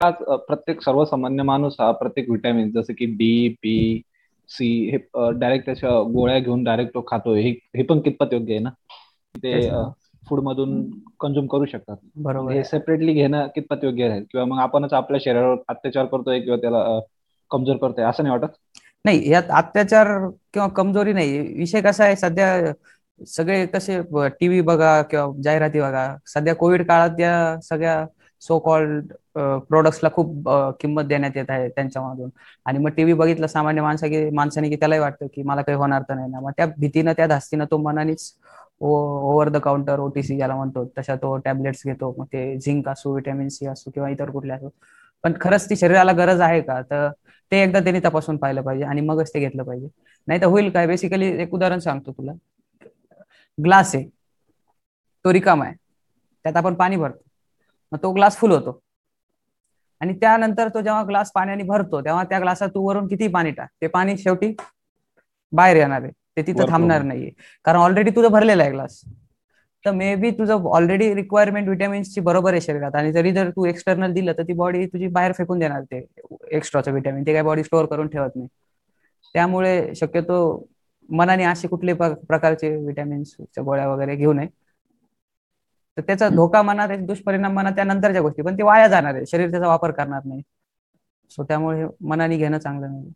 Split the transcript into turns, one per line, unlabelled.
प्रत्येक सर्वसामान्य माणूस हा प्रत्येक विटॅमिन जसं की डी बी सी हे डायरेक्ट त्याच्या गोळ्या घेऊन डायरेक्ट तो खातो. हे पण कितपत योग्य आहे ना? ते फूड मधून कंझ्युम करू शकतात. बरोबर हे सेपरेटली घेणं कितपत योग्य आहे? किंवा मग आपणच आपल्या शरीरावर अत्याचार करतोय किंवा त्याला कमजोर करतोय असं नाही वाटत?
नाही यात अत्याचार किंवा कमजोरी नाही. विषय कसा आहे सध्या सगळे कसे टीव्ही बघा किंवा जाहिराती बघा. सध्या कोविड काळात या सगळ्या सो कॉल्ड प्रोडक्ट्सला खूप किंमत देण्यात येत आहे त्यांच्यामधून. आणि मग टीव्ही बघितलं सामान्य माणसा की माणसाने की त्यालाही वाटतं की मला काही होणार तर नाही ना. मग त्या भीतीनं त्या धास्तीनं तो मनानेच ओव्हर द काउंटर ओटीसी ज्याला म्हणतो तशा तो टॅबलेट्स घेतो. मग ते झिंक असो विटॅमिन सी असो किंवा इतर कुठले असो. पण खरंच ती शरीराला गरज आहे का? तर ते एकदा त्यांनी तपासून पाहिलं पाहिजे आणि मगच ते घेतलं पाहिजे. नाही तर होईल काय? बेसिकली एक उदाहरण सांगतो तुला. ग्लास आहे. तो रिकाम आहे. त्यात आपण पाणी भरतो. मग तो ग्लास फुल होतो. आणि त्यानंतर तो जेव्हा ग्लास पाण्याने भरतो तेव्हा त्या ग्लासात तू वरून किती पाणी टाक ते पाणी शेवटी बाहेर येणार आहे. ते तिथं थांबणार नाहीये. कारण ऑलरेडी तुझं भरलेलं आहे ग्लास. तर मे बी तुझं ऑलरेडी रिक्वायरमेंट विटॅमिन्सची बरोबर आहे शरीरात. आणि जरी जर तू एक्सटर्नल दिलं तर ती बॉडी तुझी बाहेर फेकून देणार ते एक्स्ट्राचं विटॅमिन ते काय बॉडी स्टोअर करून ठेवत नाही. त्यामुळे शक्यतो मनाने असे कुठले प्रकारचे विटॅमिन्सच्या गोळ्या वगैरे घेऊ नये. तर त्याचा धोका म्हणा त्याचे दुष्परिणाम म्हणा त्या नंतरच्या गोष्टी. पण ते वाया जाणार आहे. शरीर त्याचा वापर करणार नाही. सो त्यामुळे मनाने घेणं चांगलं नाही